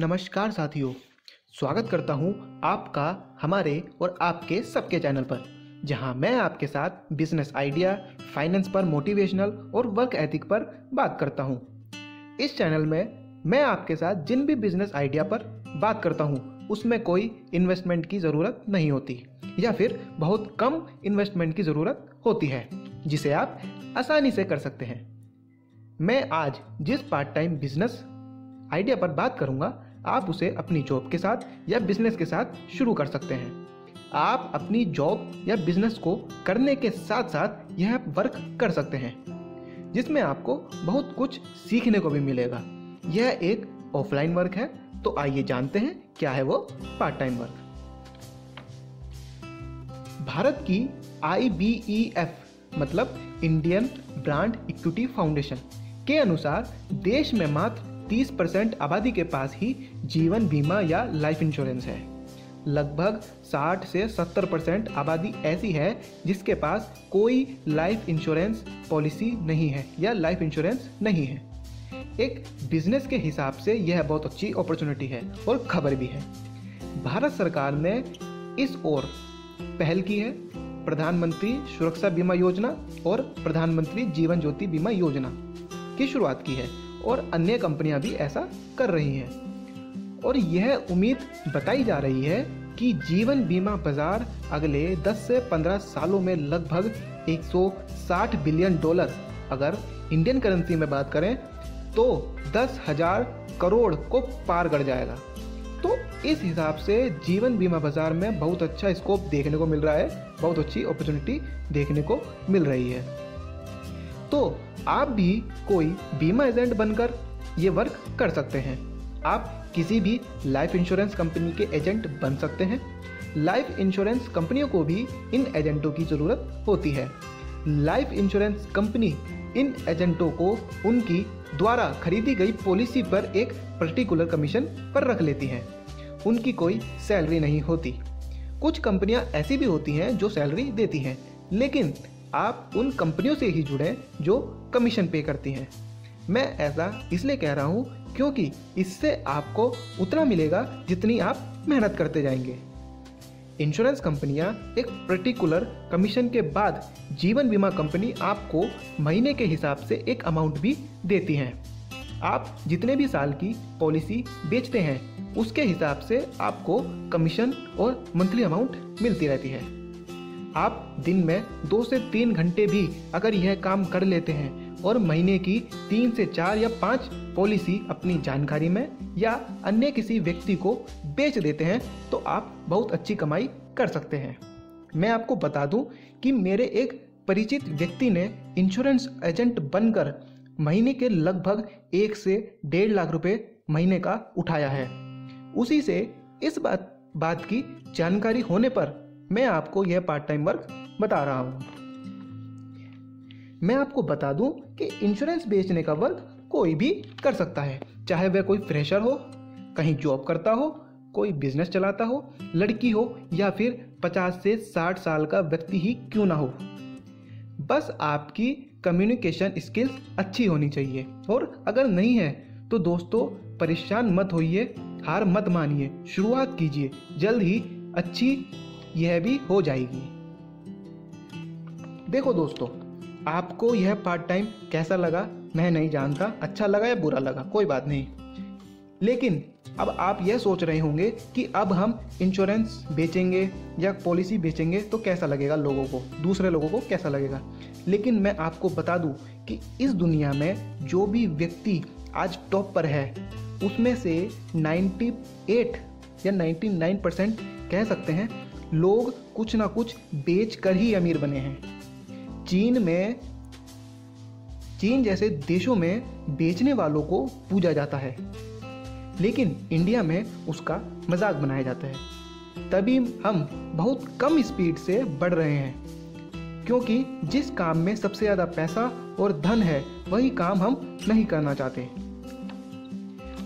नमस्कार साथियों, स्वागत करता हूँ आपका, हमारे और आपके सबके चैनल पर, जहाँ मैं आपके साथ बिज़नेस आइडिया फाइनेंस पर मोटिवेशनल और वर्क एथिक पर बात करता हूँ। इस चैनल में मैं आपके साथ जिन भी बिज़नेस आइडिया पर बात करता हूँ, उसमें कोई इन्वेस्टमेंट की ज़रूरत नहीं होती, या फिर बहुत कम इन्वेस्टमेंट की ज़रूरत होती है, जिसे आप आसानी से कर सकते हैं। मैं आज जिस पार्ट टाइम बिज़नेस आइडिया पर बात करूँगा आप उसे अपनी जॉब के साथ या बिज़नेस के साथ शुरू कर सकते हैं। आप अपनी जॉब या बिज़नेस को करने के साथ साथ यह वर्क कर सकते हैं, जिसमें आपको बहुत कुछ सीखने को भी मिलेगा। यह एक ऑफलाइन वर्क है तो आइए जानते हैं क्या है वो पार्ट टाइम वर्क भारत की आई मतलब इंडियन ब्रांड इक्विटी फाउंडेशन के अनुसार देश में मात्र 30 परसेंट आबादी के पास ही जीवन बीमा या लाइफ इंश्योरेंस है। लगभग 60 से 70 परसेंट आबादी ऐसी है जिसके पास कोई लाइफ इंश्योरेंस पॉलिसी नहीं है या लाइफ इंश्योरेंस नहीं है। एक बिज़नेस के हिसाब से यह बहुत अच्छी अपॉर्चुनिटी है और खबर भी है। भारत सरकार ने इस ओर पहल की है। प्रधानमंत्री सुरक्षा बीमा योजना और प्रधानमंत्री जीवन ज्योति बीमा योजना की शुरुआत की है। और अन्य कंपनियाँ भी ऐसा कर रही हैं। और यह उम्मीद बताई जा रही है कि जीवन बीमा बाज़ार अगले 10 से 15 सालों में लगभग 160 बिलियन डॉलर, अगर इंडियन करेंसी में बात करें तो दस हज़ार करोड़ को पार कर जाएगा। तो इस हिसाब से जीवन बीमा बाज़ार में बहुत अच्छा स्कोप देखने को मिल रहा है, बहुत अच्छी अपॉर्चुनिटी देखने को मिल रही है। तो आप भी कोई बीमा एजेंट बनकर ये वर्क कर सकते हैं। आप किसी भी लाइफ इंश्योरेंस कंपनी के एजेंट बन सकते हैं। लाइफ इंश्योरेंस कंपनियों को भी इन एजेंटों की ज़रूरत होती है। लाइफ इंश्योरेंस कंपनी इन एजेंटों को उनकी द्वारा खरीदी गई पॉलिसी पर एक पर्टिकुलर कमीशन पर रख लेती हैं। उनकी कोई सैलरी नहीं होती। कुछ कंपनियाँ ऐसी भी होती हैं जो सैलरी देती हैं, लेकिन आप उन कंपनियों से ही जुड़ें जो कमीशन पे करती हैं। मैं ऐसा इसलिए कह रहा हूँ क्योंकि इससे आपको उतना मिलेगा जितनी आप मेहनत करते जाएँगे। इंश्योरेंस कंपनियाँ एक पर्टिकुलर कमीशन के बाद जीवन बीमा कंपनी आपको महीने के हिसाब से एक अमाउंट भी देती हैं। आप जितने भी साल की पॉलिसी बेचते हैं, उसके हिसाब से आपको कमीशन और मंथली अमाउंट मिलती रहती है। आप दिन में दो से तीन घंटे भी अगर यह काम कर लेते हैं और महीने की तीन से चार या पाँच पॉलिसी अपनी जानकारी में या अन्य किसी व्यक्ति को बेच देते हैं तो आप बहुत अच्छी कमाई कर सकते हैं। मैं आपको बता दूँ कि मेरे एक परिचित व्यक्ति ने इंश्योरेंस एजेंट बनकर महीने के लगभग एक से डेढ़ लाख रुपए महीने का उठाया है। उसी से इस बात बात की जानकारी होने पर मैं आपको यह पार्ट टाइम वर्क बता रहा हूँ। मैं आपको बता दूँ कि इंश्योरेंस बेचने का वर्क कोई भी कर सकता है, चाहे वह कोई फ्रेशर हो, कहीं जॉब करता हो, कोई बिज़नेस चलाता हो, लड़की हो या फिर 50 से 60 साल का व्यक्ति ही क्यों ना हो। बस आपकी कम्युनिकेशन स्किल्स अच्छी होनी चाहिए और अगर नहीं है तो दोस्तों, परेशान मत होइए, हार मत मानिए, शुरुआत कीजिए, जल्द ही अच्छी यह भी हो जाएगी। देखो दोस्तों, आपको यह पार्ट टाइम कैसा लगा? मैं नहीं जानता। अच्छा लगा या बुरा लगा? कोई बात नहीं। लेकिन अब आप यह सोच रहे होंगे कि अब हम इंश्योरेंस बेचेंगे या पॉलिसी बेचेंगे तो कैसा लगेगा लोगों को? दूसरे लोगों को कैसा लगेगा? लेकिन मैं आपको बता दूँ कि इस दुनिया में जो भी व्यक्ति आज टॉप पर है, उसमें से 98 या 99 परसेंट कह सकते हैं लोग कुछ ना कुछ बेच कर ही अमीर बने हैं। चीन में, चीन जैसे देशों में बेचने वालों को पूजा जाता है। लेकिन इंडिया में उसका मज़ाक बनाया जाता है। तभी हम बहुत कम स्पीड से बढ़ रहे हैं। क्योंकि जिस काम में सबसे ज़्यादा पैसा और धन है, वही काम हम नहीं करना चाहते।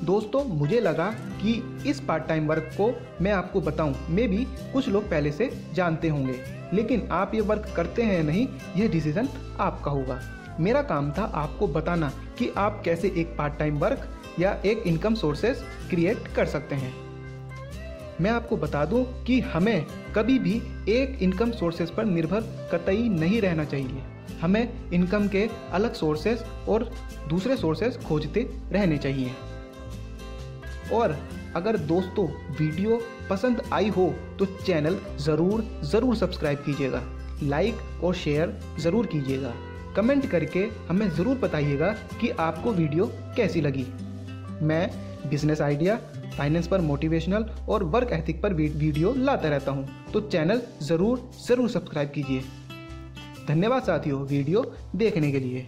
दोस्तों, मुझे लगा कि इस पार्ट टाइम वर्क को मैं आपको बताऊँ। मे भी कुछ लोग पहले से जानते होंगे, लेकिन आप ये वर्क करते हैं नहीं, यह डिसीज़न आपका होगा। मेरा काम था आपको बताना कि आप कैसे एक पार्ट टाइम वर्क या एक इनकम सोर्सेस क्रिएट कर सकते हैं। मैं आपको बता दूँ कि हमें कभी भी एक इनकम सोर्सेज पर निर्भर कतई नहीं रहना चाहिए। हमें इनकम के अलग सोर्सेज और दूसरे सोर्सेज खोजते रहने चाहिए। और अगर दोस्तों वीडियो पसंद आई हो तो चैनल ज़रूर ज़रूर सब्सक्राइब कीजिएगा। लाइक और शेयर ज़रूर कीजिएगा। कमेंट करके हमें ज़रूर बताइएगा कि आपको वीडियो कैसी लगी। मैं बिज़नेस आइडिया, फाइनेंस पर मोटिवेशनल और वर्क एथिक पर वीडियो लाता रहता हूँ। तो चैनल ज़रूर ज़रूर सब्सक्राइब कीजिए। धन्यवाद साथियों वीडियो देखने के लिए।